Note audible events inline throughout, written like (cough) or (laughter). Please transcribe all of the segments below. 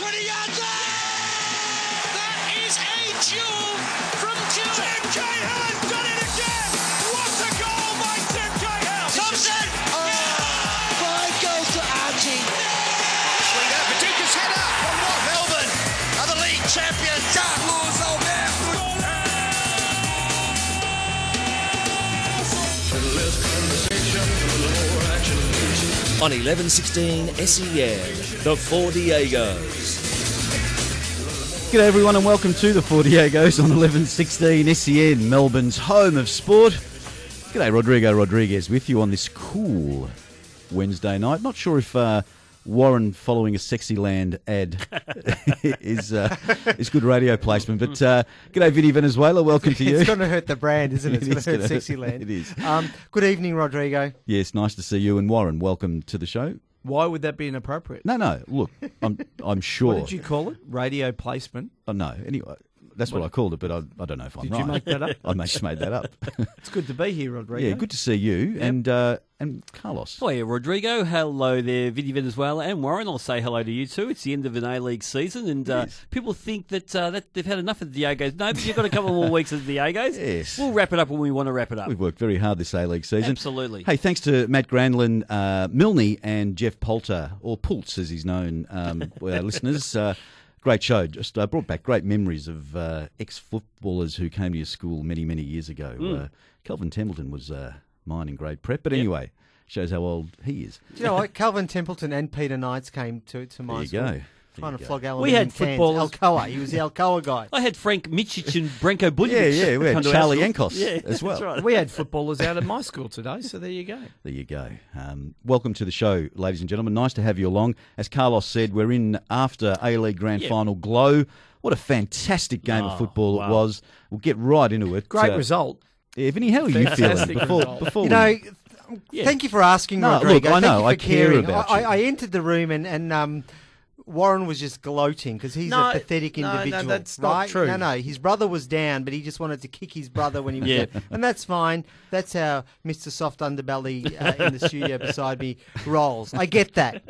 20 yards On 1116 SEN, the Four Diegos. G'day everyone and welcome to the Four Diegos on 1116 SEN, Melbourne's home of sport. G'day Rodrigo Rodriguez with you on this cool Wednesday night. Not sure if uh, Warren following a Sexy Land ad (laughs) is uh, is good radio placement, but uh, g'day Vinny Venezuela, welcome to you. It's going to hurt the brand, isn't it? It's (laughs) It going is to hurt Sexy Land. (laughs) it is. Um, good evening, Rodrigo. Yes, nice to see you and Warren. Welcome to the show. Why would that be inappropriate? No, no, look, I'm I'm sure. What did you call it? Radio placement. Oh, no, anyway, that's what I called it, but I, I don't know if I'm Did right. you make that up? (laughs) I may just made that up. (laughs) It's good to be here, Rodrigo. yeah, good to see you and uh, and Carlos. Hello, Rodrigo. Hello there, Vinny Venezuela and Warren. I'll say hello to you too. It's the end of an A League season, and uh, people think that uh, that they've had enough of the Diegos. No, but you've got a couple more weeks of the Diegos. Yes. We'll wrap it up when we want to wrap it up. We've worked very hard this A League season. Absolutely. Hey, thanks to Matt Granlin, uh, Milne, and Jeff Poulter, or Pultz as he's known, um, (laughs) our listeners. Uh, great show. Just uh, brought back great memories of uh, ex footballers who came to your school many, many years ago. Mm. Uh, Kelvin Templeton was uh, mine in grade prep, but anyway, shows how old he is. Do you know what? Kelvin Templeton and Peter Knights came to, to my There you school. go. There Trying to go. flog Alan We had in cans. footballers- Alcoa. He was the Alcoa guy. (laughs) I had Frank Michich and Branko Buljevic. (laughs) Yeah, yeah, we had come to our Charlie school. Yankos yeah, as well. That's right. We had footballers out at my school today, so there you go. (laughs) There you go. Um, welcome to the show, ladies and gentlemen. Nice to have you along. As Carlos said, we're in after A League Grand Yeah. Final glow. What a fantastic game of Oh, football it was. We'll get right into it. Great Uh, result. Yeah, Vinny, how are you feeling Fantastic before before You we- know, Yeah. thank you for asking, No, Rodrigo. look, I Thank know, you for I care caring. about I, you. I entered the room and, and um, Warren was just gloating because he's No, a pathetic individual. no, no, individual. that's not right? true. No, no, his brother was down, but he just wanted to kick his brother when he was Yeah. down. And that's fine. That's how Mr. Soft Underbelly uh, in the studio beside me rolls. I get that.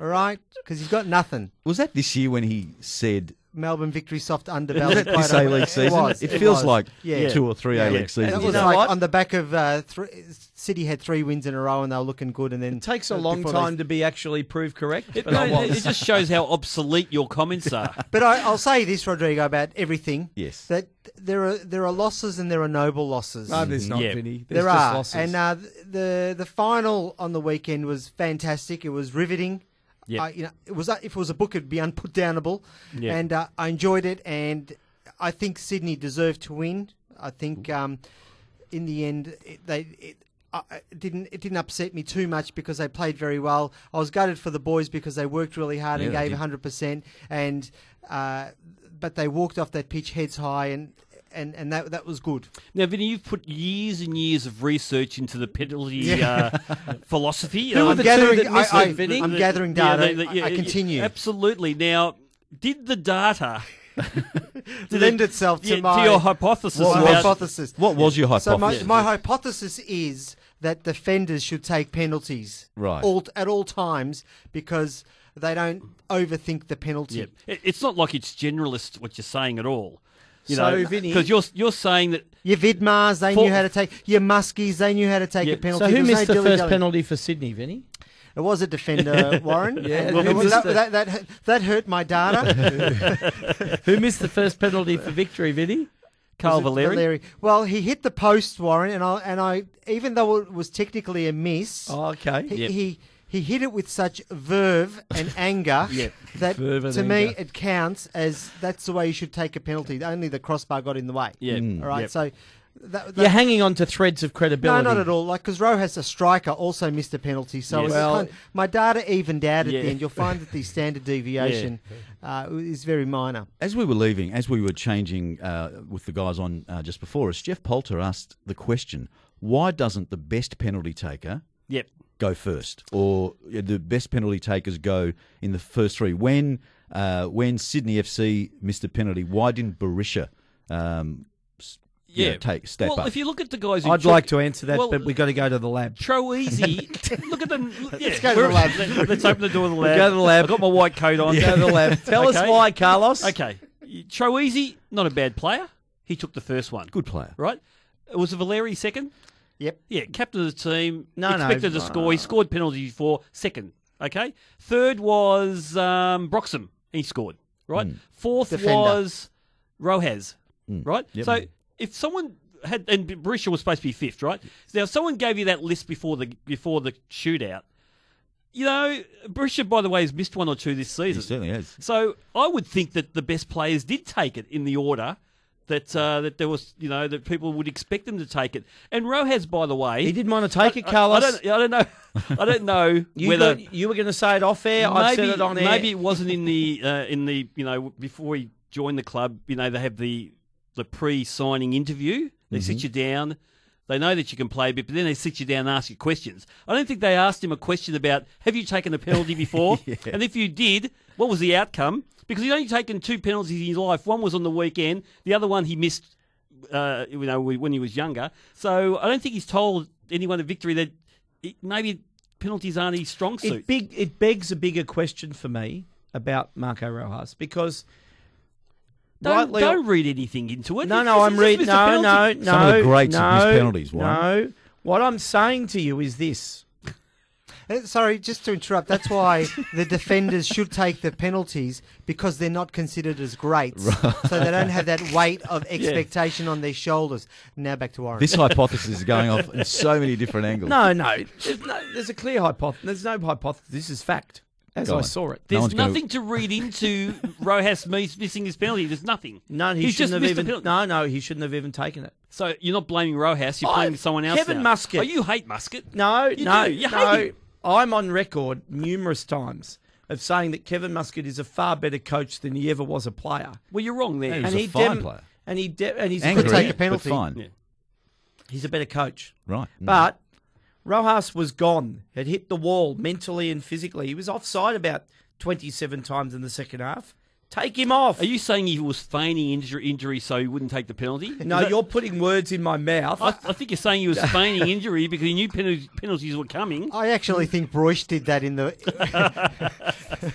All right? Because he's got nothing. was that this year when he said Melbourne victory soft underbelly. was that quite this A League season? was, it feels was. like Yeah. two or three Yeah. A League Yeah. seasons. That You was know like what? on the back of uh, three, City had three wins in a row and they were looking good. And then It takes a uh, long before they- time to be actually proved correct, It, but no, it just shows how obsolete your comments are. (laughs) But I, I'll say this, Rodrigo, about everything. Yes. That there are there are losses and there are noble losses. No, there's not, Yeah. Vinny. There's there just are, losses. and uh, the the final on the weekend was fantastic. It was riveting. Yep. Uh, you know, it was if it was a book, it'd be unputdownable. Yeah. And uh, I enjoyed it, and I think Sydney deserved to win. I think um, in the end it, they. It, it didn't it didn't upset me too much because they played very well. I was gutted for the boys because they worked really hard Yeah, and they gave did. hundred percent, and uh, but they walked off that pitch heads high, and and, and that that was good. Now, Vinny, you've put years and years of research into the penalty uh, (laughs) philosophy. Who know, I'm the gathering, two that missed I, it, Vinny? am gathering Yeah, data. the- the- I- yeah, I yeah, continue. Absolutely. Now, did the data did (laughs) Lend it- itself to yeah, my- your hypothesis my about hypothesis. What was your hypothesis? So my, hypothesis? my hypothesis is that defenders should take penalties Right. all, at all times because they don't overthink the penalty. Yeah. It's not like it's generalist what you're saying at all. You So, know, Vinny- because you're you're saying that Your Vidmars, they For- knew how to take. Your Muskies, they knew how to take Yeah. a penalty. so who missed no the first dilly-dally. penalty for Sydney, Vinny? It was a defender, (laughs) Warren. Yeah, And who it was- missed that, the- that, that, that hurt my data. (laughs) Who missed the first penalty for victory, Vinny? Carl Was it Valeri. Well, he hit the post, Warren, and I and I even though it was technically a miss, Oh, okay. he, Yep. he he hit it with such verve and (laughs) anger Yep. that Verve and to me anger. it counts as that's the way you should take a penalty. Only the crossbar got in the way. Yeah. All right. Yep. So that, that, You're hanging on to threads of credibility. no, not at all. Like because Rowe has a striker, also missed a penalty. So Yes. Well- kind my data evened out at Yeah. the end. You'll find that the (laughs) standard deviation uh, is very minor. As we were leaving, as we were changing uh, with the guys on uh, just before us, Jeff Poulter asked the question: Why doesn't the best penalty taker Yep. Go first, or the best penalty takers go in the first three? When uh, when Sydney FC missed a penalty, why didn't Berisha um, s- you know, Yeah. take step well, up. if you look at the guys, who I'd Tro- like to answer that, well, but we've got to go to the lab. Troisi. (laughs) look at them. Yeah, Let's go to the lab. Let, us open the door of the lab. Go to the lab. I've got my white coat on. Go to the lab. Tell us why, Carlos. Okay. Troisi, not a bad player. He took the first one. Good player. Right? Was it Valeri second? Yep. Yeah, captain of the team. No, no, expected to uh, score. He scored penalties for Second. Okay. Third was um, Broxham. He scored. Right. Fourth Defender. was Rojas. Right. Yep. So if someone had and Berisha was supposed to be fifth, right? Now if someone gave you that list before the before the shootout. You know, Berisha, by the way, has missed one or two this season. He certainly has. So I would think that the best players did take it in the order that uh, that there was, you know, that people would expect them to take it. And Rojas, by the way, He didn't want to take it, I- Carlos. I, don't, I don't know. I don't know (laughs) (laughs) you, whether got- you were going to say it off air. I said maybe it on air. maybe it wasn't in the uh, in the you know before he joined the club. You know, they have the the pre-signing interview. They sit Mm-hmm. you down. They know that you can play a bit, but then they sit you down and ask you questions. I don't think they asked him a question about have you taken a penalty before, (laughs) and if you did, what was the outcome? Because he's only taken two penalties in his life. One was on the weekend. The other one he missed. Uh, you know, when he was younger. So I don't think he's told anyone at Victory that it, maybe penalties aren't his strong suit. it big it begs a bigger question for me about Marco Rojas because Don't, rightly- don't read anything into it. no no it's I'm reading missed a no no no Some of the greats no, have missed penalties, Warren. no what I'm saying to you is this Uh, sorry, just to interrupt. That's why the defenders should take the penalties because they're not considered as greats, (laughs) so they don't have that weight of (laughs) expectation on their shoulders. Now back to Warren. This hypothesis is going off in so many different angles. no no there's, no, there's a clear hypothesis there's no hypothesis this is fact as Go I on. saw it No There's gonna- nothing to read into (laughs) Rojas miss- missing his penalty. There's nothing. no he He's shouldn't just have missed even a penalty. no no he shouldn't have even taken it So you're not blaming Rojas. You're I- blaming someone else. Kevin now. Muscat. Oh, you hate Muscat. No, You no, do. You hate no. Him. I'm on record numerous times of saying that Kevin Muscat is a far better coach than he ever was a player. Well, you're wrong there. He was and a he fine dem- player. And he de- and he's Angry, Could take a but penalty. fine. Yeah. he's a better coach. Right. Mm. But Rojas was gone. Had hit the wall mentally and physically. He was offside about 27 times in the second half. Take him off. Are you saying he was feigning injury, injury so he wouldn't take the penalty? (laughs) no, you're putting words in my mouth. I, I think you're saying he was (laughs) feigning injury because he knew penalties, penalties were coming. I actually think Broish did that in the (laughs)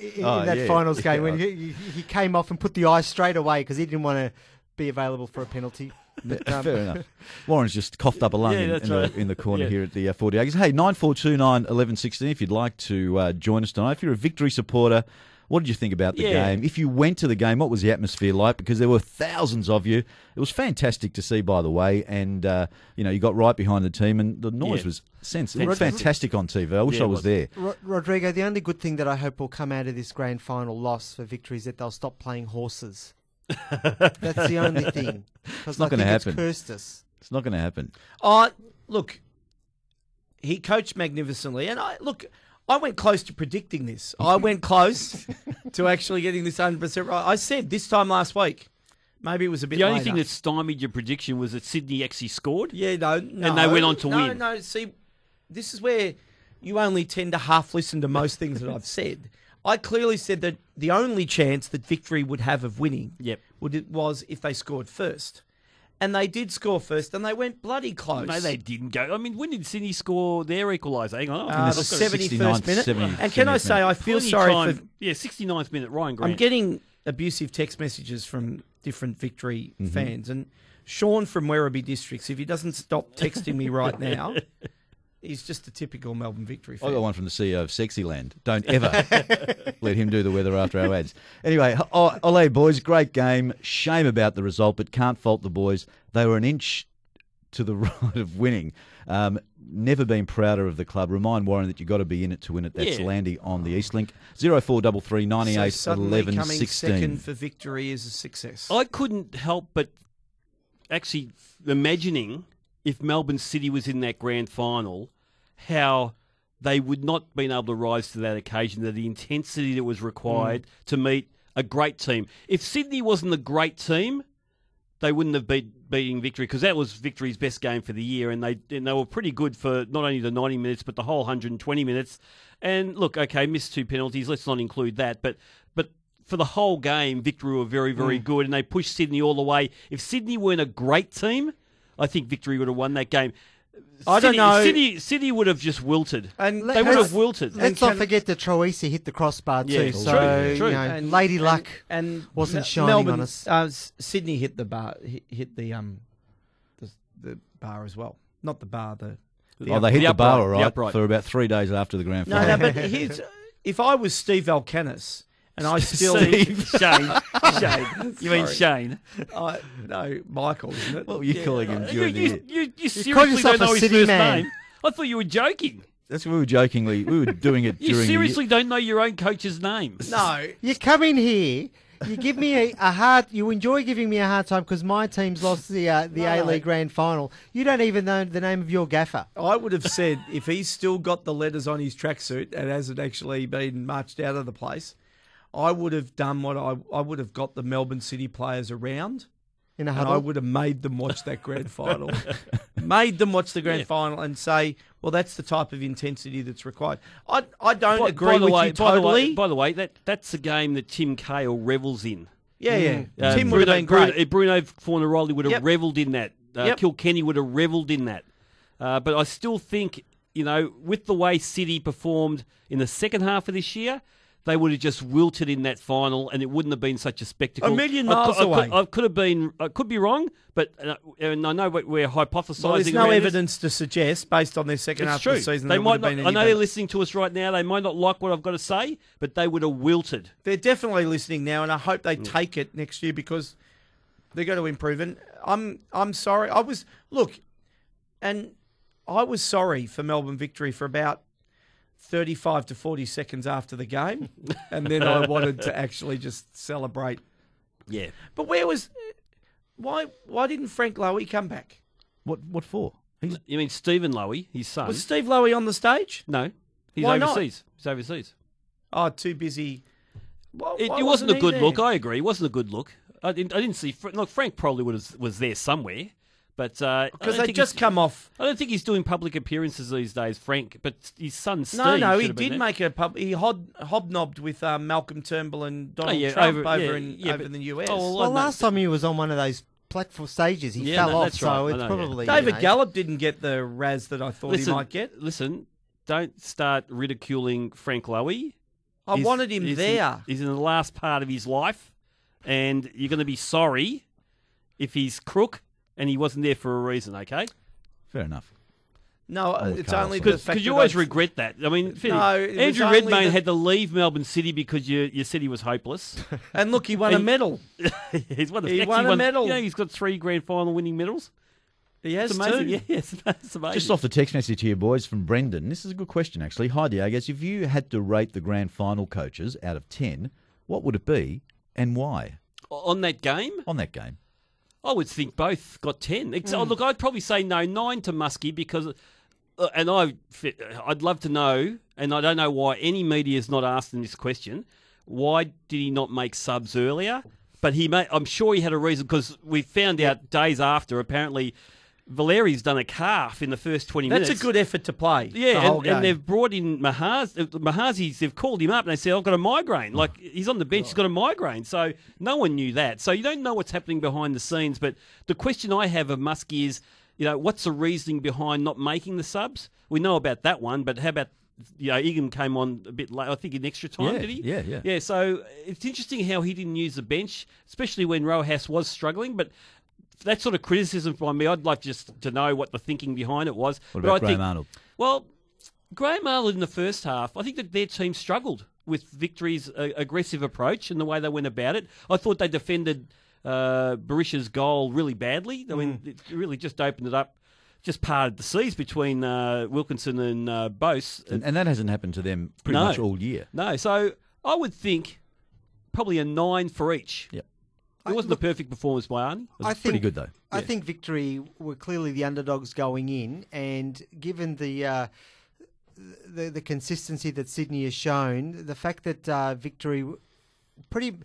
in, Oh, in that yeah. finals game when he, he, he came off and put the ice straight away because he didn't want to be available for a penalty. But, um, Fair enough. Warren's just coughed up a lung Yeah, in, in, right. the, in the corner Yeah. here at the uh, 40 Acres. Hey, 9429 1116 if you'd like to uh, join us tonight. If you're a victory supporter, what did you think about the Yeah. game? If you went to the game, what was the atmosphere like? Because there were thousands of you. It was fantastic to see, by the way. And, uh, you know, you got right behind the team and the noise Yeah. was sense. It was Fantastic. fantastic on TV. I wish Yeah, I was, was. there. Ro- Rodrigo, the only good thing that I hope will come out of this grand final loss for victory is that they'll stop playing horses. (laughs) That's the only thing. It's not gonna think it's happen. cursed us. It's not going to happen. Oh, look, he coached magnificently, and I look. I went close to predicting this. I went close (laughs) to actually getting this hundred percent right. I said this time last week. Maybe it was a bit. The only later. thing that stymied your prediction was that Sydney actually scored. yeah, no, no, they went on to no, win. No, see, this is where you only tend to half listen to most things that I've said. I clearly said that the only chance that victory would have of winning Yep. would was if they scored first, and they did score first, and they went bloody close. No, they didn't go. I mean, when did Sydney score their equaliser? Hang on. Uh, I've the 71st minute. 70 and can I say, minute. I feel Plenty sorry time. for. Yeah, 69th minute, Ryan Grant. I'm getting abusive text messages from different victory Mm-hmm. fans, and Sean from Werribee Districts. If he doesn't stop texting me right now, (laughs) he's just a typical Melbourne victory I got one from the CEO of Sexyland. Don't ever (laughs) let him do the weather after our ads. Anyway, oh, Ole boys, great game. Shame about the result, but can't fault the boys. They were an inch to the (laughs) right of winning. Um, never been prouder of the club. Remind Warren that you've got to be in it to win it. That's Yeah. Landy on the East Link. 0433 98 suddenly 11 coming 16. second for victory is a success. I couldn't help but actually imagining if Melbourne City was in that grand final, how they would not been able to rise to that occasion, that the intensity that was mm. required to meet a great team. If Sydney wasn't a great team, they wouldn't have beat beating Victory because that was Victory's best game for the year, and they and they were pretty good for not only the ninety minutes but the whole hundred and twenty minutes. And look, okay, missed two penalties. Let's not include that, but but for the whole game, Victory were very, very mm. good, and they pushed Sydney all the way. If Sydney weren't a great team, I think Victory would have won that game. I don't know. City, Sydney would have just wilted. And they would let's- have wilted. Let's not forget that Troisi hit the crossbar too. Yeah, so true, true. you know, And- Lady and- Luck and wasn't Mel- shining Melbourne, on us. Uh, Sydney hit the bar, hit, hit the um, the, the bar as well. Not the bar, the. the oh, they hit the the, bar upright, all the right for about three days after the grand final. no, but if I was Steve Alcanis and I (laughs) still, Steve, (laughs) Shane, Shane. You mean Shane? I, no, Michael, isn't it? what were you calling him You, during the you, year? you, you seriously yourself don't know his city first man. name? I thought you were joking. That's what we were jokingly we were doing it (laughs) You during seriously don't know your own coach's name. No, You come in here. You give me a, a hard. You enjoy giving me a hard time because my team's lost the uh, the No, A no. League Grand Final. You don't even know the name of your gaffer. I would have said if he's still got the letters on his tracksuit and hasn't actually been marched out of the place, I would have done what I I would have got the Melbourne City players around In a and huddle. I would have made them watch that grand (laughs) final. made them watch the grand Yeah. final and say, well, that's the type of intensity that's required. I I don't By- agree by the with way, you by the way- totally. By the way, that that's a game that Tim Cahill revels in. yeah, yeah. Uh, Tim would have Bruno, been great. Bruno, Bruno Fornaroli would have Yep. revelled in that. Uh, Yep. Kilkenny would have revelled in that. Uh, but I still think, you know, with the way City performed in the second half of this year, they would have just wilted in that final, and it wouldn't have been such a spectacle. A million I miles cou- I away. could, I could have been, I could be wrong, but uh, and I know we're hypothesising. well, there's no around this. evidence to suggest, based on their second It's half true. of the season, they might not. I know better. they're listening to us right now. They might not like what I've got to say, but they would have wilted. They're definitely listening now, and I hope they take it next year because they're going to improve. And I'm I'm sorry. I was look, and I was sorry for Melbourne victory for about thirty-five to forty seconds after the game, and then I wanted to actually just celebrate. Yeah. But where was why why didn't Frank Lowy come back? What what for? He's You mean Stephen Lowy, his son? Was Steve Lowy on the stage? no, he's Why not? overseas. He's overseas. Oh, too busy. Why- It, why it wasn't a he good there? look. I agree. It wasn't a good look. I didn't. I didn't see. Fra- Look, Frank probably would have was there somewhere, but uh, because don't they just come off. I don't think he's doing public appearances these days, Frank. But his son Steve. No, no, he did there. make a pub. He hob, hobnobbed with um, Malcolm Turnbull and Donald Oh, yeah, Trump over, over- yeah, in yeah, over but- in the US. oh, well, well, no, last time he was on one of those platform stages, he Yeah, fell no, off. that's So right. It's know, yeah. probably you David know, Gallop didn't get the raz that I thought Listen, he might get. listen. Don't start ridiculing Frank Lowy. I He's- wanted him he's there. In, he's in the last part of his life, and you're going to be sorry if he's crook and he wasn't there for a reason. Okay? fair enough. no, I'm it's Carl, only sorry. the fact Because you that always I- regret that. I mean, No, Andrew Redmayne the- had to leave Melbourne City because you, you said he was hopeless. (laughs) And look, he won a medal. (laughs) he's won, a, He actually won a medal. You know, he's got three grand final winning medals. He has It's amazing. too. Yes, that's amazing. Just off the text message here, boys, from Brendan. This is a good question, actually. Hi, Diego's. If you had to rate the grand final coaches out of 10, what would it be and why on that game, on that game? I would think both got ten. Oh, look, I'd probably say no nine to Muskie because, uh, and I, I'd love to know, and I don't know why any media is not asking this question. Why did he not make subs earlier? But he, may, I'm sure he had a reason because we found out days after. Apparently, Valeri's done a calf in the first twenty That's minutes. That's a good effort to play. Yeah, and, and they've brought in Mahaz. uh, Mahazi's, they've called him up and they said, I've got a migraine. Like, he's on the bench, he's got a migraine. So no one knew that. So you don't know what's happening behind the scenes. But the question I have of Muskie is, you know, what's the reasoning behind not making the subs? We know about that one, but how about, you know, Egan came on a bit late, I think in extra time, Yeah, did he? yeah, yeah. Yeah, so it's interesting how he didn't use the bench, especially when Rojas was struggling. But that sort of criticism from me, I'd like just to know what the thinking behind it was. What But about I Graham think- Arnold? well, Graham Arnold in the first half, I think that their team struggled with Victory's uh, aggressive approach and the way they went about it. I thought they defended uh, Berisha's goal really badly. I mean, it really just opened it up, just parted the seas between uh, Wilkinson and uh, Bose. And, and that hasn't happened to them pretty No. much all year. No, so I would think probably a nine for each. Yep. It wasn't a perfect performance by Arnie. It was I pretty think- good, though. I think Victory were clearly the underdogs going in, and given the uh, the, the consistency that Sydney has shown, the fact that uh, Victory pretty b-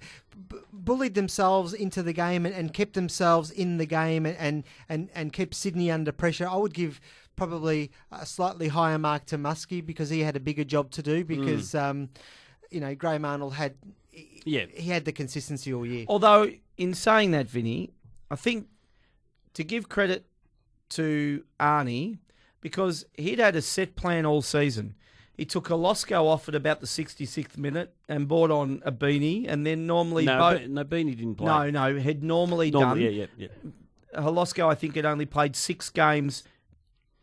bullied themselves into the game and, and kept themselves in the game and, and, and, and kept Sydney under pressure, I would give probably a slightly higher mark to Muskie because he had a bigger job to do because. Um, you know, Graham Arnold had Yeah. he had the consistency all year. Although, in saying that, Vinny, I think to give credit to Arnie, because he'd had a set plan all season. He took Holosko off at about the 66th minute and brought on a beanie, and then normally No, Bo- no, Beanie didn't play. no, no, had normally, Normally, done. yeah, yeah, yeah. Holosko, I think, had only played six games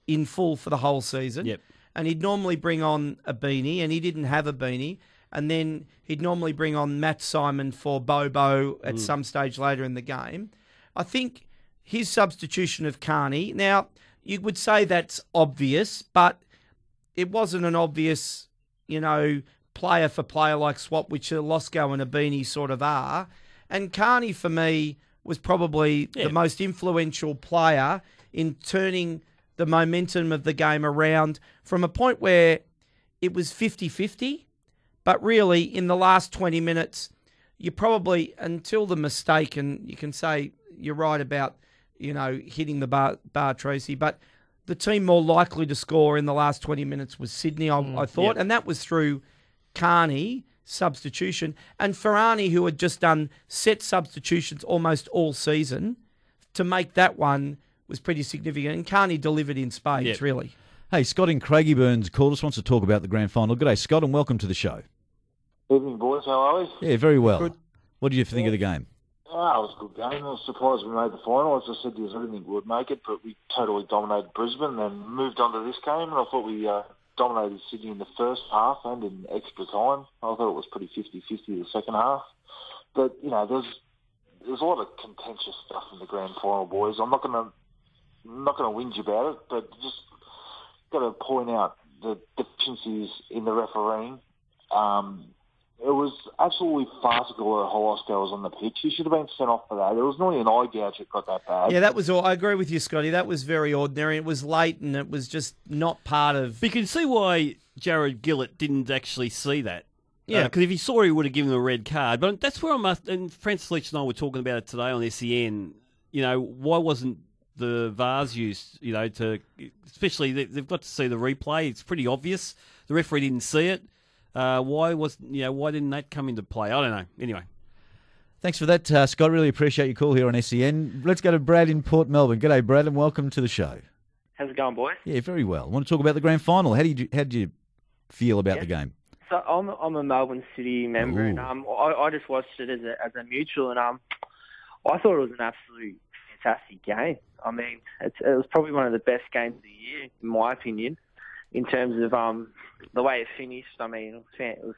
in full for the whole season. Yep. And he'd normally bring on a beanie, and he didn't have a beanie. And then he'd normally bring on Matt Simon for Bobo at mm. some stage later in the game. I think his substitution of Carney, now, you would say that's obvious, but it wasn't an obvious, you know, player for player like swap, which Holosko and Ibini sort of are. And Carney, for me, was probably Yeah. the most influential player in turning the momentum of the game around from a point where it was 50 50. But really, in the last 20 minutes, you probably, until the mistake, and you can say you're right about, you know, hitting the bar, bar Tracy, but the team more likely to score in the last 20 minutes was Sydney, I, mm, I thought. yep. And that was through Carney substitution and Ferrani, who had just done set substitutions almost all season. To make that one was pretty significant. And Carney delivered in spades, Yep. really. Hey, Scott in Craigieburn called us, wants to talk about the grand final. G'day, Scott, and welcome to the show. Evening, boys. How are we? Yeah, very well. Good. What did you think of the game? Ah, it was a good game. I was surprised we made the final. As I said, to you, I didn't think we would make it, but we totally dominated Brisbane and moved on to this game. And I thought we uh, dominated Sydney in the first half and in extra time. I thought it was pretty 50-50 the second half. But, you know, there's there's a lot of contentious stuff in the grand final, boys. I'm not going to not going to whinge about it, but just got to point out the deficiencies in the refereeing. Um, it was absolutely farcical that Holosko was on the pitch. He should have been sent off for that. It was nearly an eye gouge that got that bad. Yeah, that was all. I agree with you, Scotty. That was very ordinary. It was late and it was just not part of. But you can see why Jarred Gillett didn't actually see that. Yeah. Uh, because if he saw, he would have given him a red card. But that's where I'm. at- And Francis Leach and I were talking about it today on SEN. You know, why wasn't the VARs used? You know, to especially they- they've got to see the replay. It's pretty obvious. The referee didn't see it. Uh, why was you know why didn't that come into play? I don't know. Anyway, Thanks for that, uh, Scott. Really appreciate your call here on SEN. Let's go to Brad in Port Melbourne. G'day, Brad, and welcome to the show. How's it going, boys? Yeah, very well. I want to talk about the grand final. How do you how do you feel about the game? So I'm I'm a Melbourne City member, and um, I, I just watched it as a as a mutual, and um, I thought it was an absolute fantastic game. I mean, it's, it was probably one of the best games of the year, in my opinion, in terms of um the way it finished. I mean, it was,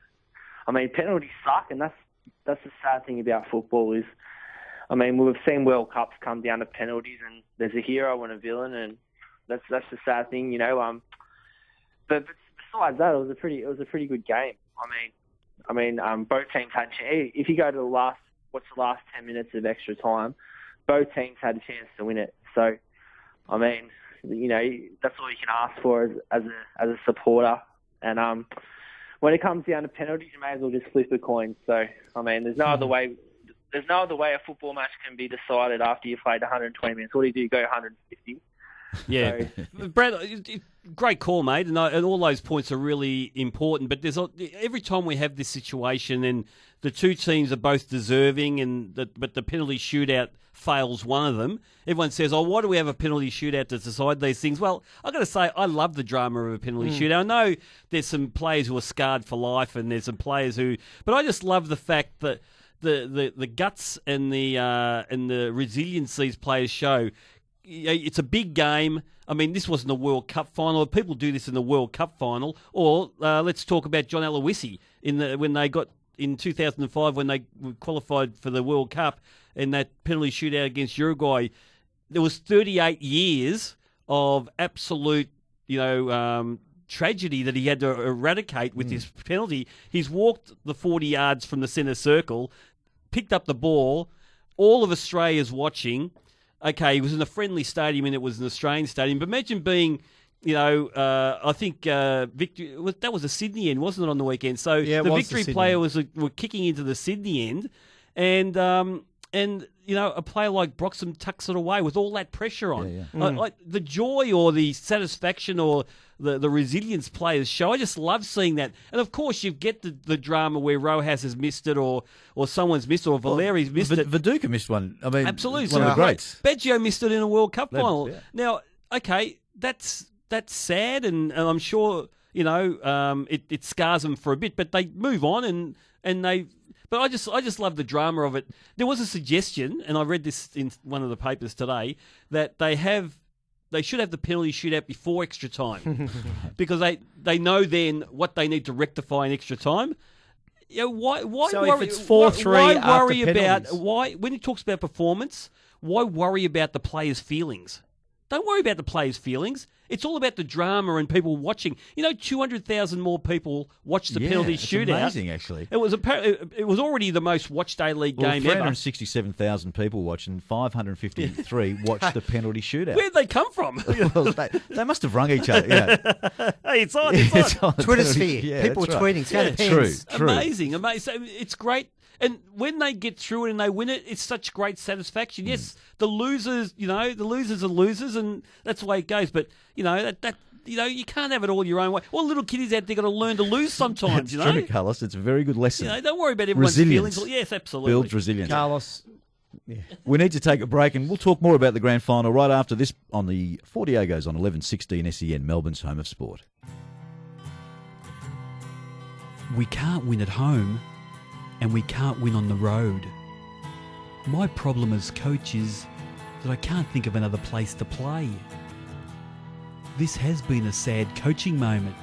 I mean, penalties suck, and that's that's the sad thing about football is, I mean, we've seen World Cups come down to penalties, and there's a hero and a villain, and that's that's the sad thing, you know. Um, but, besides that, it was a pretty it was a pretty good game. I mean, I mean, um, both teams had. If you go to the last, what's the last ten minutes of extra time? Both teams had a chance to win it. So, I mean, you know, that's all you can ask for as, as a as a supporter. And um, when it comes down to penalties, you may as well just flip a coin. So, I mean, there's no other hmm. way. There's no other way a football match can be decided after you've played 120 minutes. What do you do? (laughs) Uh, you Go 150? yeah, Brad, it- it- great call, mate, and, I, and all those points are really important. But there's every time we have this situation, and the two teams are both deserving, and the, but the penalty shootout fails one of them. Everyone says, "Oh, why do we have a penalty shootout to decide these things?" Well, I've got to say, I love the drama of a penalty shootout. I know there's some players who are scarred for life, and there's some players who, but I just love the fact that. The, the, the guts and the uh, and the resilience these players show it's a big game. I mean, this wasn't a World Cup final. People do this in the World Cup final. Or uh, let's talk about John Aloisi in the when they got in 2005 when they qualified for the World Cup in that penalty shootout against Uruguay. There was 38 years of absolute, you know. Um, Tragedy that he had to eradicate with his penalty. He's walked the 40 yards from the centre circle, picked up the ball. All of Australia's watching okay, he was in a friendly stadium and it was an Australian stadium. But imagine being, you know, uh, I think uh, victory was, that was a Sydney end, wasn't it, on the weekend? So Yeah, the was the victory player was uh, were kicking into the Sydney end, and um, and you know a player like Broxham tucks it away with all that pressure on. Yeah, Uh, like the joy or the satisfaction or the, the resilience players show. I just love seeing that. And of course, you get the, the drama where Rojas has missed it or or someone's missed it or Valeri's missed V- it. Viduka missed one. I mean, Absolutely, one of the greats. Baggio missed it in a World Cup That- final. yeah. Now, okay, that's that's sad, and, and I'm sure you know um, it, it scars them for a bit, but they move on and and they. But I just I just love the drama of it. There was a suggestion, and I read this in one of the papers today that they have. They should have the penalty shootout before extra time (laughs) because they, they know then what they need to rectify in extra time. You know, why why So if worry, it's 4-3 why, why after worry about penalties? why when he talks about performance, why worry about the players' feelings? Don't worry about the players' feelings. It's all about the drama and people watching. You know, two hundred thousand more people watched the Yeah, penalty it's shootout. amazing, actually. It was a, it was already the most watched A League Well, game ever. hundred sixty-seven thousand people watching, five hundred fifty-three (laughs) watched the penalty shootout. Where'd they come from? (laughs) well, they, they must have rung each other. Yeah. (laughs) hey, it's on. It's on. It's on Twitter sphere. yeah, People that's right. tweeting. Scan of True, true. Amazing, amazing. So It's great. And when they get through it and they win it, it's such great satisfaction. Yes, mm. the losers, you know, the losers are losers, and that's the way it goes. But you know that that you know you can't have it all your own way. Well, little kiddies out there got to learn to lose (laughs) sometimes. It's you know, true, Carlos. It's a very good lesson. you know, don't worry about everyone's Resilience. feelings. Yes, absolutely. Builds resilience. Carlos. We need to take a break, and we'll talk more about the grand final right after this on the Four Diegos on eleven sixteen SEN, Melbourne's home of sport. We can't win at home, and we can't win on the road. My problem as coach is that I can't think of another place to play. This has been a sad coaching moment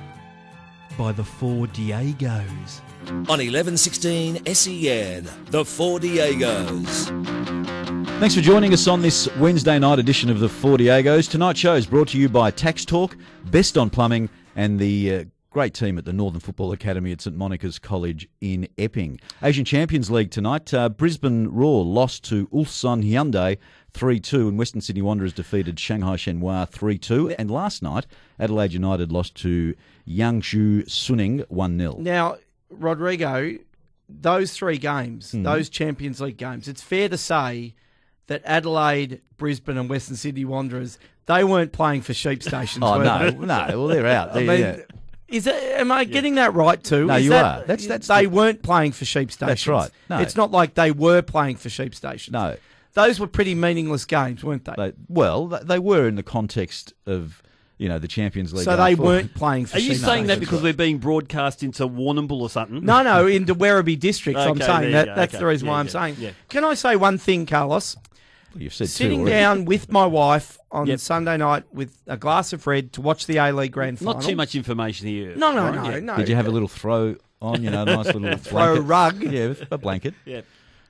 by the Four Diegos. On 1116 SEN, the Four Diegos. Thanks for joining us on this Wednesday night edition of the Four Diegos. Tonight's show is brought to you by Tax Talk, Best on Plumbing, and the uh, great team at the Northern Football Academy at St Monica's College in Epping. Asian Champions League tonight. Uh, Brisbane Roar lost to Ulsan Hyundai 3 2, and Western Sydney Wanderers defeated Shanghai Shenhua 3 2. And last night, Adelaide United lost to Jiangsu Suning 1 0. Now, Rodrigo, those three games, Hmm. those Champions League games, it's fair to say that Adelaide, Brisbane, and Western Sydney Wanderers, they weren't playing for sheep stations. Oh, were no, they? no. Well, they're out. (laughs) I They're- mean, yeah. Is it, am I getting that right too? No, Is you that- are. That's- that's they the- weren't playing for sheep stations. That's right. No. It's not like they were playing for sheep stations. No. Those were pretty meaningless games, weren't they? They, well, th- they were in the context of you know the Champions League. so going they forward. weren't playing for Are you sheep saying that stations. because we're being broadcast into Warrnambool or something? No, no, into Werribee district. I'm Okay, there saying you that. go. That's Okay. the reason Yeah, why I'm yeah, saying. yeah. Can I say one thing, Carlos? Well, you've said Sitting already. down with my wife on Yep. Sunday night with a glass of red to watch the A League Grand Final. Not too much information here. No, no, Warren. no, Yeah. no. Did you have a little throw on? You know, a nice little (laughs) Throw blanket? rug? Yeah, with a blanket. Yeah.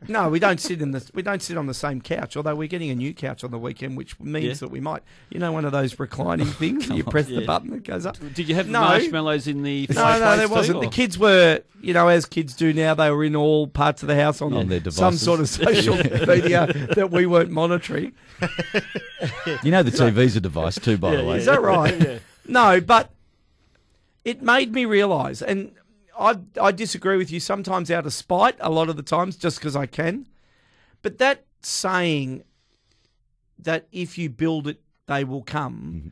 No, we don't sit in the we don't sit on the same couch. Although we're getting a new couch on the weekend, which means Yeah. that we might. You know, one of those reclining things. (laughs) you press the Yeah. button, it goes up. Did you have No. marshmallows in the No, no, fireplace there too, wasn't. or- The kids were, you know, as kids do now. They were in all parts of the house on, On their some sort of social (laughs) media that we weren't monitoring. (laughs) You know the TV's a device too, by the way. Is that right? No, but it made me realise, and I I disagree with you sometimes out of spite, a lot of the times just because I can. But that saying that if you build it, they will come. Mm-hmm.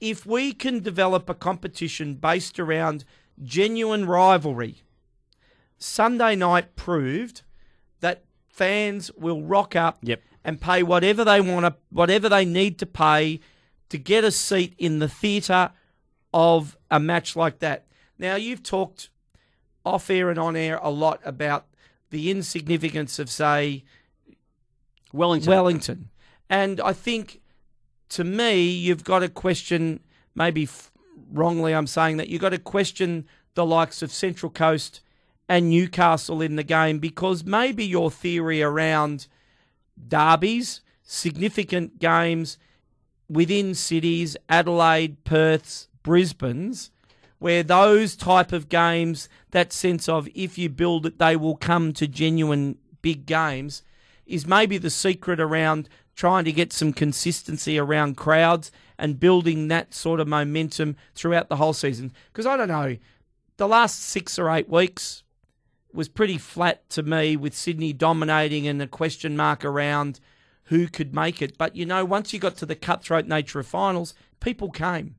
If we can develop a competition based around genuine rivalry, Sunday night proved that fans will rock up Yep. and pay whatever they want to, whatever they need to pay to get a seat in the theatre of a match like that. Now you've talked off air and on air a lot about the insignificance of say Wellington. Wellington. And I think to me, you've got to question, maybe f- wrongly, I'm saying that you've got to question the likes of Central Coast and Newcastle in the game because maybe your theory around derbies, significant games within cities, Adelaide, Perth's, Brisbane's, where those type of games, that sense of if you build it, they will come to genuine big games, is maybe the secret around trying to get some consistency around crowds and building that sort of momentum throughout the whole season. Because I don't know, the last six or eight weeks, was pretty flat to me with Sydney dominating and a question mark around who could make it. But you know, once you got to the cutthroat nature of finals, people came.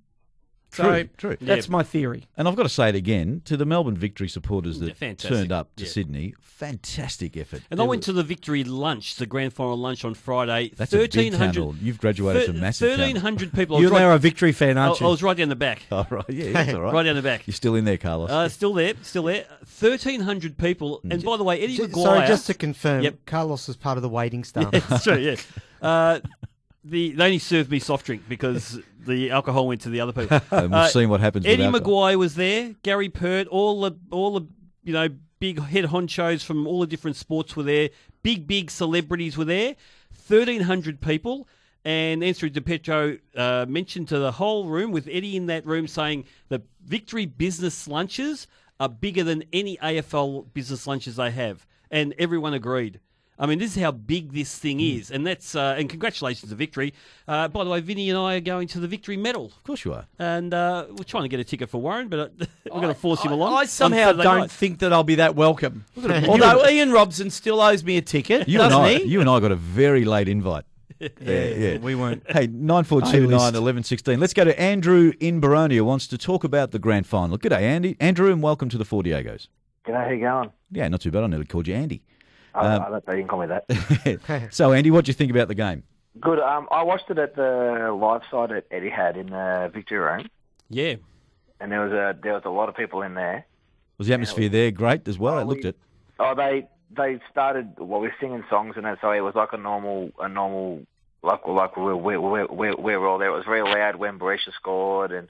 So True, true. that's my theory. And I've got to say it again to the Melbourne victory supporters that fantastic. turned up to Yeah. Sydney. Fantastic effort. And There I went were- to the victory lunch, the grand final lunch on Friday. That's a big town 1300. You've graduated to massive town. 1300 people. (laughs) You was, and right, are a victory fan, aren't you? I was right down the back. (laughs) Oh, right. Yeah, (laughs) that's all right. Right down the back. You're still in there, Carlos. Uh, still there, still there. 1,300 people. And by the way, Eddie J- Maguire. Sorry, just to confirm, Yep. Carlos was part of the waiting staff. It's true, yeah. Uh, the, they only served me soft drink because (laughs) the alcohol went to the other people. and we've Uh, seen what happens with Eddie alcohol. Maguire was there. Gary Pert, all the all the you know big head honchos from all the different sports were there. Big big celebrities were there. Thirteen hundred people. And Anthony Di Pietro uh, mentioned to the whole room, with Eddie in that room, saying the Victory business lunches are bigger than any AFL business lunches they have, and everyone agreed. I mean, this is how big this thing Hmm. is, and that's uh, and congratulations to Victory. Uh, by the way, Vinny and I are going to the Victory Medal. Of course you are. And uh, we're trying to get a ticket for Warren, but uh, (laughs) we're going to force him along. I on somehow Saturday don't night. think that I'll be that welcome. (laughs) Although Ian Robson still owes me a ticket, You and, doesn't I, he? you and I got a very late invite. (laughs) yeah, yeah. we weren't. Hey, 9429 A-list. 11 16. Let's go to Andrew in Boronia wants to talk about the grand final. G'day, Andy. Andrew, and welcome to the Four Diegos. G'day, how you going? Yeah, not too bad. I nearly called you Andy. Oh, Um, I don't, they didn't call me that. (laughs) so, Andy, what do you think about the game? Good. Um, I watched it at the live side at Eddie had in the victory room, Yeah. and there was a there was a lot of people in there. Was the atmosphere there great as well? I looked at Oh, they they started well, we were singing songs and that, so it was like a normal a normal like like we we we we we were all there. It was very loud when Berisha scored and.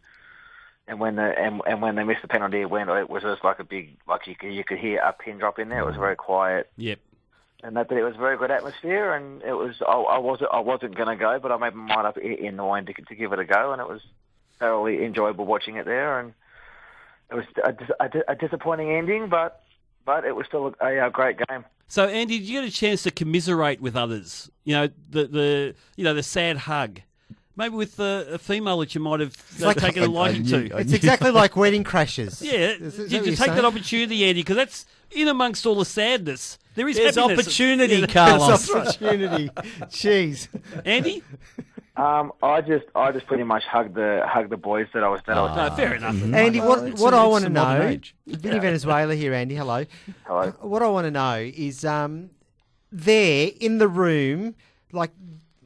And when the and, and when they missed the penalty, it went. It was just like a big, like you could you could hear a pin drop in there. It was very quiet. Yep. And that but it was a very good atmosphere, and it was I, I wasn't I wasn't going to go, but I made my mind up in the wine to, to give it a go, and it was thoroughly enjoyable watching it there, and it was a, a, a disappointing ending, but but it was still a, a, great game. So, Andy, did you get a chance to commiserate with others? You know, the the you know the sad hug. Maybe with uh, a female that you might have uh, like- taken a liking to. It's exactly like Wedding Crashers. Yeah, Is- is did you you're take that opportunity, Andy? Because that's in amongst all the sadness. There is There's happiness. opportunity, Yeah, Carlos. (laughs) that's right. Opportunity. Jeez. Andy, Um, I just I just pretty much hugged the hugged the boys that I was that I was. no, fair enough. Andy, what, it's what a- I it's want to a modern know, age. Vinny Venezuela here, Andy, hello. Hello. What I want to know is um, there in the room, like,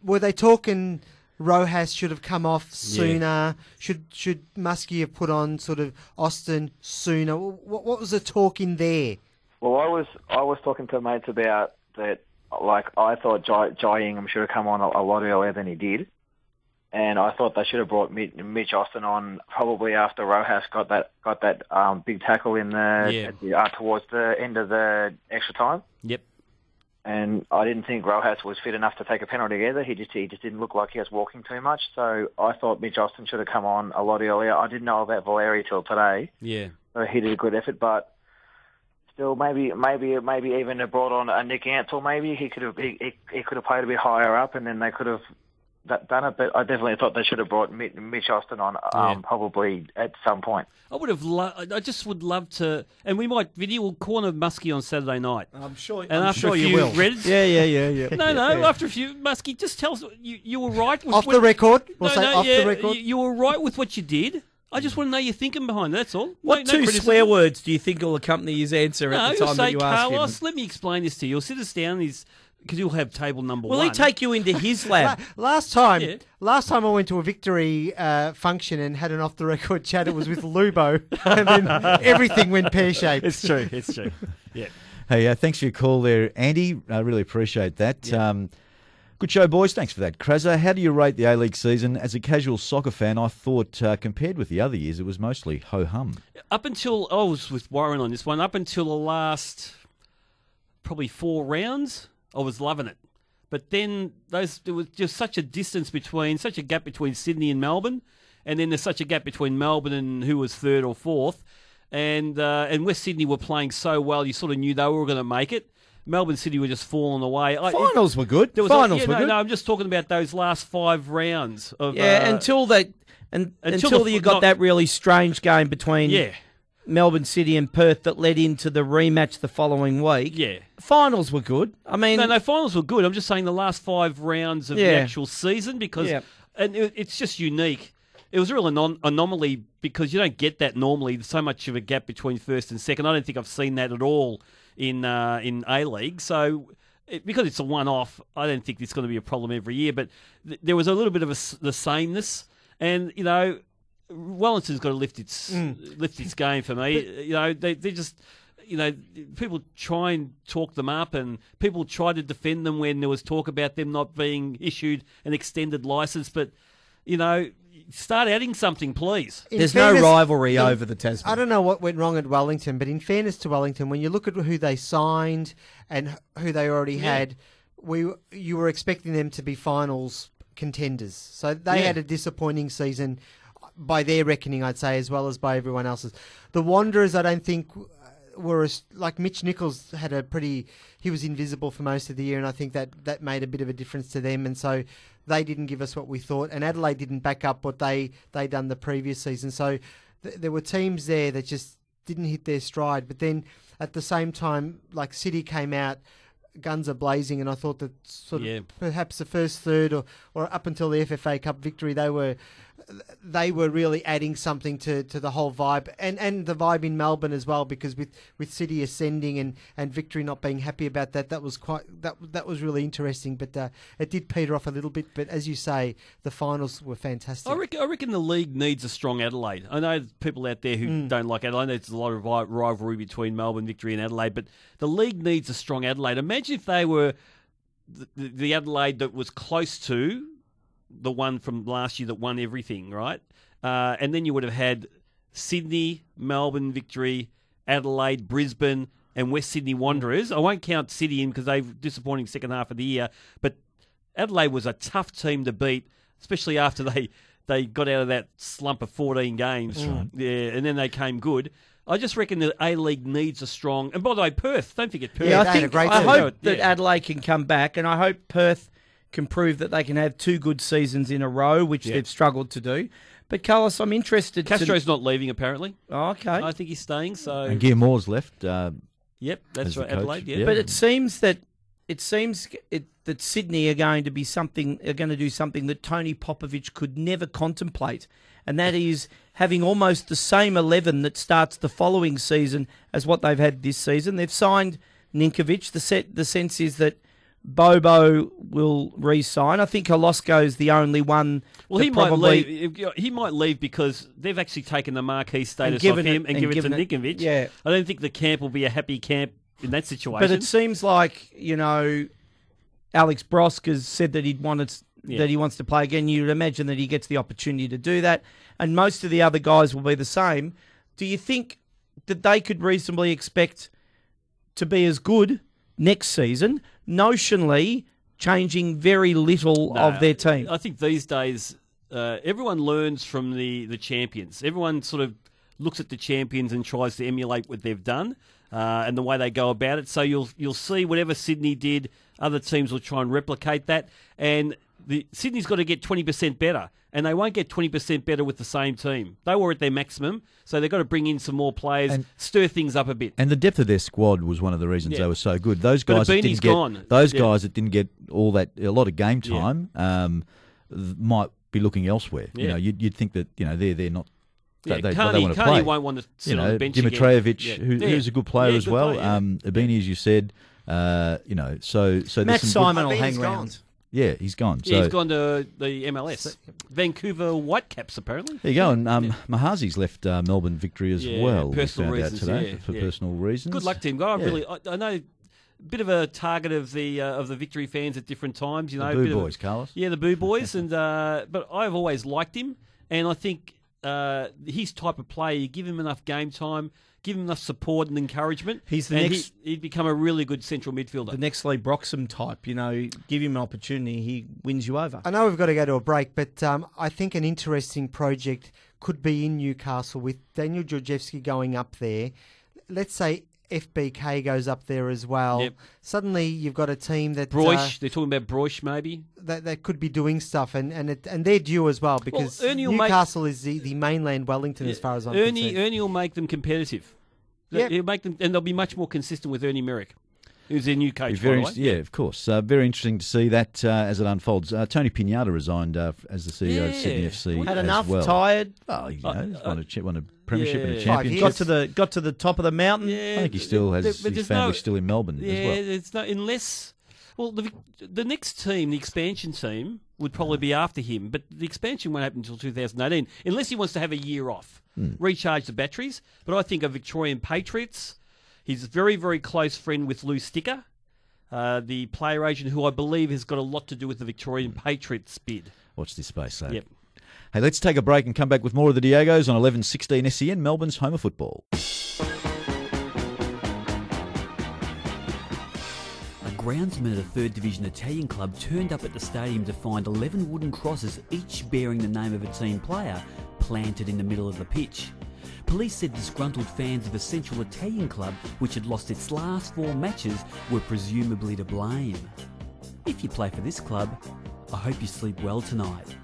were they talking Rojas should have come off sooner? Should should Muskie have put on sort of Austin sooner? What, what was the talk in there? Well, I was I was talking to mates about that. Like I thought Jai, Jai Ingham should have come on a, a lot earlier than he did, and I thought they should have brought Mitch, Mitch Austin on probably after Rojas got that got that um, big tackle in the, Yeah. the uh, towards the end of the extra time. Yep. And I didn't think Rojas was fit enough to take a penalty either. He just he just didn't look like he was walking too much. So I thought Mitch Austin should have come on a lot earlier. I didn't know about Valeri till today. Yeah. So he did a good effort, but still, maybe, maybe, maybe even have brought on a Nick Ansell. Maybe he could have, he, he, he could have played a bit higher up, and then they could have done it. But I definitely thought they should have brought Mitch, Mitch Austin on, um, Yeah. probably at some point. I would have. Lo- I just would love to, and we might video. We'll corner Muskie on Saturday night. I'm sure. And after a few Reds, Yeah, yeah, yeah, yeah. (laughs) No, no. After a few, Muskie, just tell us you, you were right. With Off what- the record? We'll no, say no, off yeah, the record. You, you were right with what you did. I just want to know your thinking behind it. That's all. What no, no two criticism. swear words do you think will accompany his answer No, at the time say, that you ask Carlos, him? let me explain this to you. You'll sit us down. He's because you'll have table number Will one. he take you into his (laughs) lab? Last time, Yeah. last time I went to a victory uh, function and had an off the record chat, it was with Lubo, (laughs) and then everything went pear shaped. It's true. It's true. Yeah. Hey, uh, thanks for your call there, Andy. I really appreciate that. Um, good show, boys. Thanks for that. Krazer, how do you rate the A League season? As a casual soccer fan, I thought uh, compared with the other years, it was mostly ho hum. Up until I was with Warren on this one. Up until the last probably four rounds, I was loving it. But then those there was just such a distance between, such a gap between Sydney and Melbourne, and then there's such a gap between Melbourne and who was third or fourth, and uh, and West Sydney were playing so well, you sort of knew they were going to make it. Melbourne City were just falling away. I- it- Finals were good. there was Finals yeah, were no, good. no, I'm just talking about those last five rounds of yeah, uh, until that, and until until, the you got not- that really strange game between yeah. Melbourne City and Perth that led into the rematch the following week. Yeah. Finals were good. I mean, No, no, finals were good. I'm just saying the last five rounds of the actual season because, Yeah. and it, it's just unique. It was a real anon- anomaly because you don't get that normally. There's so much of a gap between first and second. I don't think I've seen that at all in uh, in A League. So it, because it's a one-off, I don't think it's going to be a problem every year. But th- there was a little bit of a the sameness, and you know, Wellington's got to lift its lift its game for me. you know, they they just. You know, people try and talk them up, and people try to defend them when there was talk about them not being issued an extended license. But you know, start adding something, please. In there's fairness- no rivalry in- over the Tasman. I don't know what went wrong at Wellington, but in fairness to Wellington, when you look at who they signed and who they already had, we you were expecting them to be finals contenders. So they Yeah. had a disappointing season by their reckoning, I'd say, as well as by everyone else's. The Wanderers, I don't think uh, were like Mitch Nichols had a pretty. He was invisible for most of the year, and I think that that made a bit of a difference to them, and so. They didn't give us what we thought, and Adelaide didn't back up what they they done the previous season. So th- there were teams there that just didn't hit their stride. But then at the same time, like City came out, guns are blazing, and I thought that sort of Yeah. perhaps the first third or, or up until the FFA Cup victory, they were they were really adding something to, to the whole vibe and, and the vibe in Melbourne as well because with, with City ascending and, and Victory not being happy about that that was quite that that was really interesting but uh, it did peter off a little bit but as you say the finals were fantastic I reckon, I reckon the league needs a strong Adelaide. I know people out there who don't like Adelaide. I know there's a lot of rivalry between Melbourne, Victory, and Adelaide, but the league needs a strong Adelaide. Imagine if they were the, the Adelaide that was close to the one from last year that won everything, right? Uh, and then you would have had Sydney, Melbourne, Victory, Adelaide, Brisbane, and West Sydney Wanderers. I won't count City in because they've disappointing second half of the year, but Adelaide was a tough team to beat, especially after they they got out of that slump of 14 games. Yeah, and then they came good. I just reckon the A League needs a strong. And by the way, Perth, don't forget Perth. Yeah, I had a think great I team. hope that Yeah. Adelaide can come back, and I hope Perth can prove that they can have two good seasons in a row, which Yeah. they've struggled to do. But Carlos, I'm interested. Castro's not leaving apparently. Oh, okay, I think he's staying. So And Gear Moore's left. Uh, yep, that's as the right. coach, Adelaide. Yeah. yeah. but it seems that it seems it, that Sydney are going to be something are going to do something that Tony Popovic could never contemplate, and that is having almost the same eleven that starts the following season as what they've had this season. They've signed Ninkovic. The set the sense is that Bobo will re-sign. I think Holosko's the only one. Well, he might probably, leave. He might leave because they've actually taken the marquee status given off him it- and, and given it to it- Ninkovic. yeah. I don't think the camp will be a happy camp in that situation. But it seems like you know, Alex Brosque has said that he'd wanted Yeah. that he wants to play again. You'd imagine that he gets the opportunity to do that, and most of the other guys will be the same. Do you think that they could reasonably expect to be as good next season? Notionally, changing very little No, of their team. I think these days uh, everyone learns from the, the champions. Everyone sort of looks at the champions and tries to emulate what they've done uh, and the way they go about it. So you'll you'll see whatever Sydney did, other teams will try and replicate that. And the Sydney's got to get twenty percent better, and they won't get twenty percent better with the same team. They were at their maximum, so they've got to bring in some more players, And- stir things up a bit. and the depth of their squad was one of the reasons Yeah. they were so good. Those guys that didn't get gone. those Yeah. guys that didn't get all that a lot of game Yeah. time um, might be looking elsewhere. You know, you'd, you'd think that you know they're they're not. Yeah, they, they, Carney, want to Carney play. won't want to sit you know, on the bench again. Dimitrovic, Yeah. who, Yeah. who's a good player Yeah, as good well. player, yeah. Um, Ibini, as you said, uh, you know, so so Matt there's some good- Simon will hang around. Yeah, he's gone. Yeah, so he's gone to the MLS. Vancouver Whitecaps, apparently. There you go, and um, Mahazi's left uh, Melbourne Victory as Yeah, well. we personal found reasons, today yeah, for, for yeah. personal reasons. Good luck to him, guy. I Yeah. really, I, I know, a bit of a target of the uh, of the victory fans at different times. You know, a Boo bit of Boys, Carlos. yeah, the Boo Boys, (laughs) and uh, but I've always liked him, and I think uh, his type of play. You give him enough game time, give him enough support and encouragement. He's the and next- He, he'd become a really good central midfielder. The next Leigh Broxham type, you know, give him an opportunity, he wins you over. I know we've got to go to a break, but um, I think an interesting project could be in Newcastle with Daniel Georgievski going up there. Let's say FBK goes up there as well. Yep. Suddenly, you've got a team that Broich, uh, they're talking about Broich maybe. that, that could be doing stuff, and and it, and they're due as well because Ernie will make- Newcastle is the, the mainland Wellington as far as I'm Ernie, concerned. Ernie will make them competitive. Yep. He'll make them, and they'll be much more consistent with Ernie Merrick, who's their new coach. very by the way. yeah, of course. Uh, very interesting to see that uh, as it unfolds. Uh, Tony Pignata resigned uh, as the CEO of Sydney FC. Had as enough, well. tired. Oh, you know, he's won a, cha- won a premiership and a championship. Got to the got to the top of the mountain. Yeah, I think he still has there- but his there's family no- still in Melbourne Yeah, as well. it's no unless. Well, the the next team, the expansion team, would probably be after him, but the expansion won't happen until 2018, unless he wants to have a year off, Hmm. recharge the batteries. But I think a Victorian Patriots. He's a very, very close friend with Lou Sticca, uh, the player agent who I believe has got a lot to do with the Victorian (laughs) Patriots bid. Watch this space, lad. Yep. Hey, let's take a break and come back with more of the Diegos on 1116 SEN, Melbourne's home of football. A groundsman at a third division Italian club turned up at the stadium to find 11 wooden crosses, each bearing the name of a team player, planted in the middle of the pitch. Police said disgruntled fans of a central Italian club, which had lost its last four matches, were presumably to blame. If you play for this club, I hope you sleep well tonight.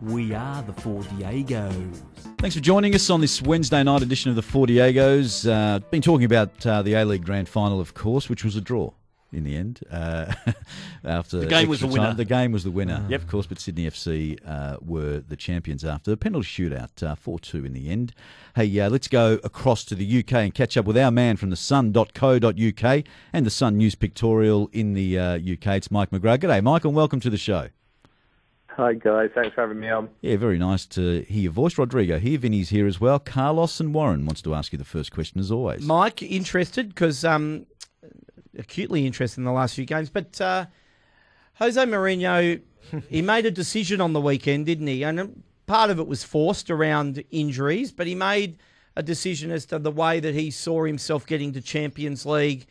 We are the Four Diegos. Thanks for joining us on this Wednesday night edition of the Four Diegos. Uh, been talking about uh, the A League Grand Final, of course, which was a draw in the end. Uh, (laughs) after The game was the winner. time. The game was the winner, Yep. of course, but Sydney FC uh, were the champions after the penalty shootout, four two in the end. Hey, uh, let's go across to the UK and catch up with our man from the Sun.co.uk and the Sun News Pictorial in the uh, UK. It's Mike McGrath. G'day, Mike, and welcome to the show. Hi guys, thanks for having me on. Yeah, very nice to hear your voice, Rodrigo. Here, Vinny's here as well. Carlos and Warren wants to ask you the first question as always. Mike, interested because um, acutely interested in the last few games. But uh, Jose Mourinho, he (laughs) made a decision on the weekend, didn't he? And part of it was forced around injuries, but he made a decision as to the way that he saw himself getting to Champions League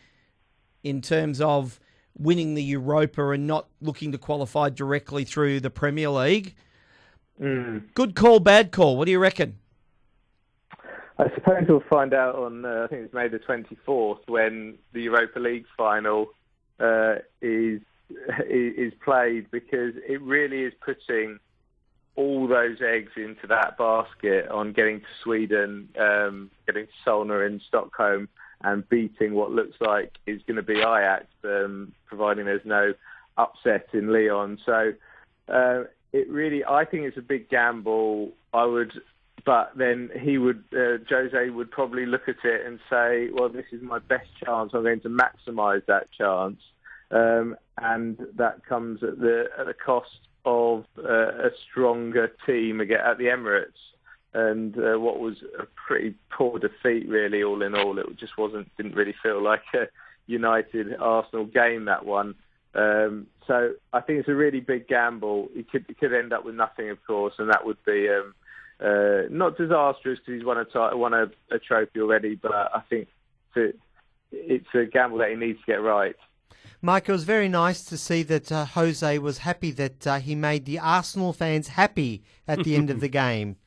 in terms of winning the Europa and not looking to qualify directly through the Premier League. Good call, bad call. What do you reckon? I suppose we'll find out on, uh, I think it's May the 24th, when the Europa League final uh, is is played, because it really is putting all those eggs into that basket on getting to Sweden, um, getting to Solna in Stockholm, and beating what looks like is going to be Ajax, um, providing there's no upset in Lyon. So uh, it really, I think it's a big gamble. I would, but then he would, uh, Jose would probably look at it and say, well, this is my best chance. I'm going to maximise that chance, um, and that comes at the at the cost of uh, a stronger team again at the Emirates. And uh, what was a pretty poor defeat, really, all in all, it just wasn't, didn't really feel like a United Arsenal game that one. Um, so I think it's a really big gamble. He could he could end up with nothing, of course, and that would be um, uh, not disastrous because he's won a won a, a trophy already. But I think it's a, it's a gamble that he needs to get right. Mike, it was very nice to see that uh, Jose was happy that uh, he made the Arsenal fans happy at the end of the (laughs) game.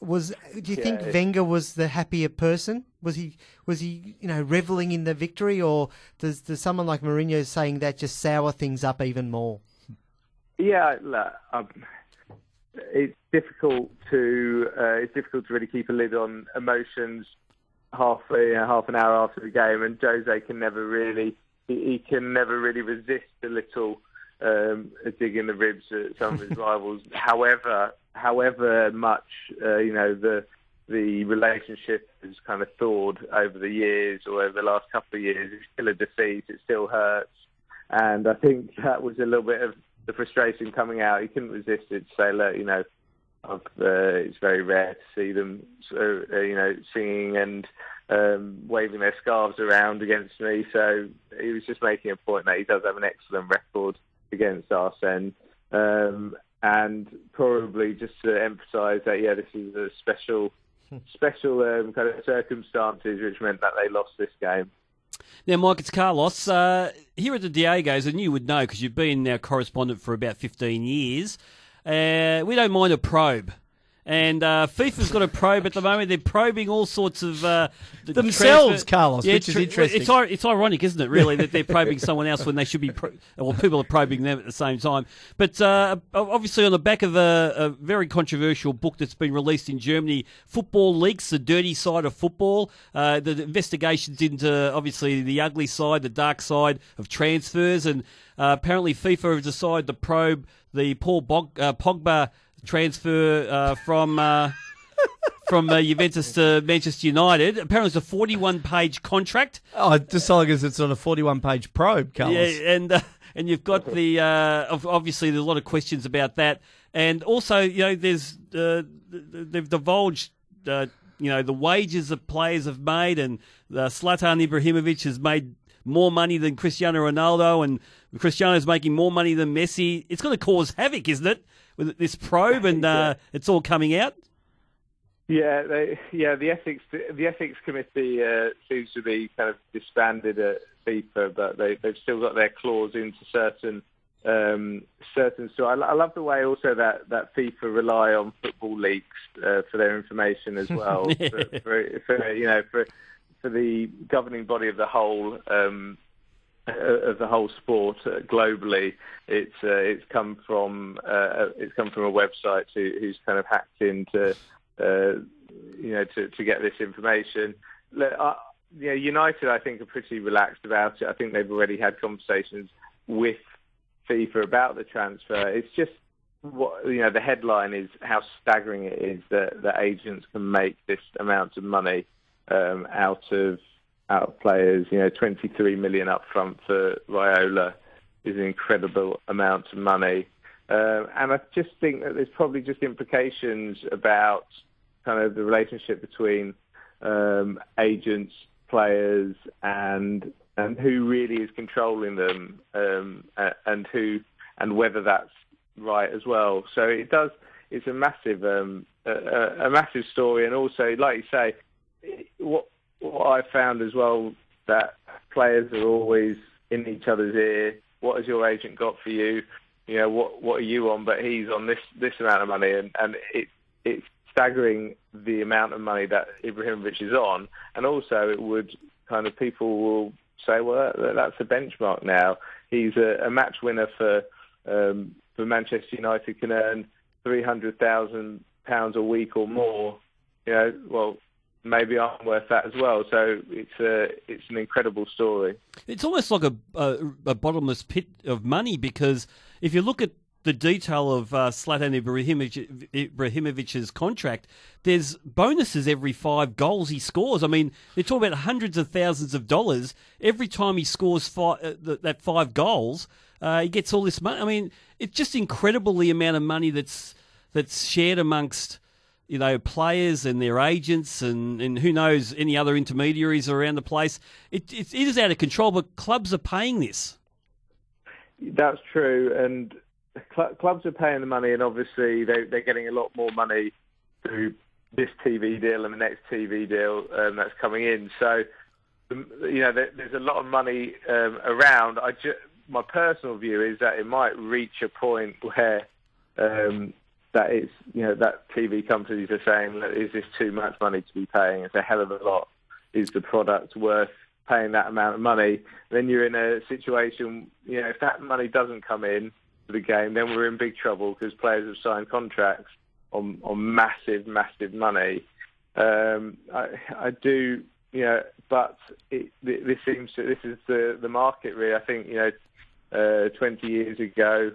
Was do you think Yeah. Wenger was the happier person? Was he was he you know reveling in the victory, or does does someone like Mourinho saying that just sour things up even more? Yeah, look, um, it's difficult to uh, it's difficult to really keep a lid on emotions half you know, half an hour after the game, and Jose can never really he, he can never really resist a little um, a dig in the ribs at some of his (laughs) rivals. However, however much uh, you know the the relationship has kind of thawed over the years or over the last couple of years, it's still a defeat. It still hurts. And I think that was a little bit of the frustration coming out. He couldn't resist it to say, look, you know, uh, it's very rare to see them, so, uh, you know, singing and um, waving their scarves around against me. So he was just making a point that he does have an excellent record against Arsene. Um, and probably just to emphasise that, yeah, this is a special, special um, kind of circumstances which meant that they lost this game. Now, Mike, it's Carlos. Uh, here at the Diego's, and you would know because you've been our correspondent for about 15 years, uh, we don't mind a probe. And uh, FIFA's got a probe at the moment. They're probing all sorts of uh, the Themselves, Carlos, which is interesting. It's, it's ironic, isn't it? Really, that they're (laughs) probing someone else when they should be, pro- well, people are probing them at the same time. But uh, obviously, on the back of a, a very controversial book that's been released in Germany, Football Leaks: The Dirty Side of Football. Uh, the investigations into obviously the ugly side, the dark side of transfers, and uh, apparently FIFA have decided to probe the Paul Bog- uh, Pogba transfer uh, from. Uh, from uh, Juventus to Manchester United. Apparently, it's a 41 page contract. Oh, just so long as it's on a 41 page probe, Carlos. Yeah, and uh, and you've got the uh, obviously there's a lot of questions about that, and also you know there's uh, they've divulged. Uh, you know the wages that players have made, and uh, Ibrahimovic has made more money than Cristiano Ronaldo, and Cristiano's making more money than Messi. It's going to cause havoc, isn't it, with this probe, and (laughs) uh, it's all coming out. Yeah, they, yeah. The ethics the ethics committee uh, seems to be kind of disbanded at FIFA, but they, they've still got their claws into certain um, certain. So I, I love the way also that, that FIFA rely on football leaks uh, for their information as (laughs) well. for, for, for you know for for the governing body of the whole. Um, of the whole sport uh, globally, it's uh, it's come from uh, it's come from a website who, who's kind of hacked into uh, you know, to, to get this information. Look, uh, you United, I think, are pretty relaxed about it. I think they've already had conversations with FIFA about the transfer. It's just what you know. The headline is how staggering it is that that agents can make this amount of money um, out of out of players. You know, 23 million up front for Raiola is an incredible amount of money. Uh, and I just think that there's probably just implications about kind of the relationship between um, agents, players, and and who really is controlling them, um, and who and whether that's right as well. So it does. It's a massive, um, a, a massive story, and also, like you say, what what I found as well that players are always in each other's ear. What has your agent got for you? You know what what are you on? But he's on this this amount of money, and and it it's staggering the amount of money that Ibrahimovic is on, and also it would kind of people will say, well, that, that's a benchmark now. He's a, a match winner for um, for Manchester United can earn three hundred thousand pounds a week or more. You know, well, maybe I'm worth that as well. So it's a it's an incredible story. It's almost like a, a, a bottomless pit of money because if you look at the detail of uh, Ibrahimovic, Ibrahimovic's contract, there's bonuses every five goals he scores. I mean, they're talking about hundreds of thousands of dollars every time he scores five, uh, th- that five goals. Uh, he gets all this money. I mean, it's just incredible the amount of money that's that's shared amongst you know players and their agents and, and who knows any other intermediaries around the place. It, it, it is out of control, but clubs are paying this. That's true, and cl- clubs are paying the money, and obviously they, they're getting a lot more money through this TV deal and the next TV deal um, that's coming in. So, um, you know, there, there's a lot of money um, around. I ju- my personal view is that it might reach a point where um, that it's, you know, that TV companies are saying, that is this too much money to be paying? It's a hell of a lot. Is the product worth paying that amount of money? Then you're in a situation, you know, if that money doesn't come in, for the game, then we're in big trouble because players have signed contracts on on massive, massive money. Um, I, I do, you know, but it, this seems to this is the the market really. I think you know, uh, 20 years ago,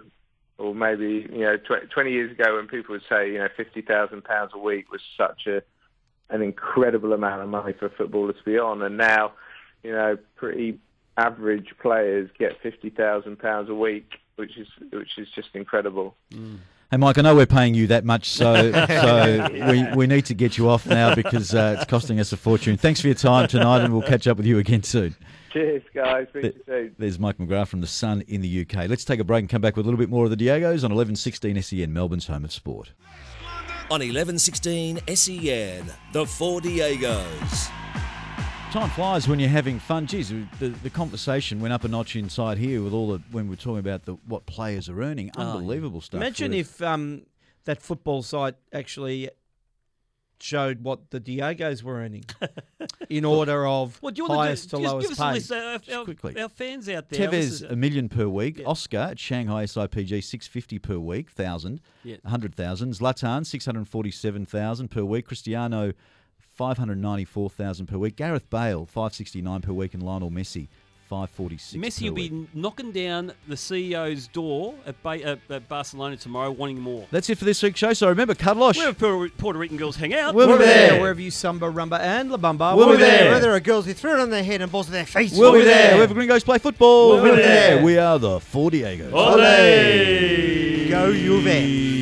or maybe you know, tw- 20 years ago, when people would say you know, 50,000 pounds a week was such a an incredible amount of money for a footballer to be on, and now, you know, pretty average players get 50,000 pounds a week which is which is just incredible. Mm. Hey, Mike, I know we're paying you that much, so (laughs) so we, we need to get you off now because uh, it's costing us a fortune. Thanks for your time tonight, and we'll catch up with you again soon. Cheers, guys. Speak to you soon. There's Mike McGrath from The Sun in the UK. Let's take a break and come back with a little bit more of the Diegos on 1116 SEN, Melbourne's home of sport. On 1116 SEN, the Four Diegos. Time flies when you're having fun. Geez, the, the conversation went up a notch inside here with all the when we're talking about the what players are earning. Unbelievable stuff. Imagine We're- if um, that football site actually showed what the Diegos were earning in (laughs) order of Well, do you highest to, to lowest give us a paid. list uh, of our, quickly. our, our fans out there? Tevez a million per week. Oscar at Shanghai SIPG six fifty per week, thousand, Yeah. hundred thousand. Zlatan six hundred forty seven thousand per week. Cristiano five hundred ninety four thousand per week. Gareth Bale five sixty nine per week, and Lionel Messi five forty six. Messi will week. be knocking down the CEO's door at, ba- at, at Barcelona tomorrow, wanting more. That's it for this week's show. So remember, Cuddlosh. Where Puerto, Puerto Rican girls hang out. We'll be We'll be there. there wherever you samba, rumba, and la bamba. We'll be there. Where there are girls who throw it on their head and balls to their face. We'll be there. Wherever Green Goes play football. We'll be there. We are the Four Diegos. Olé! Go Juve.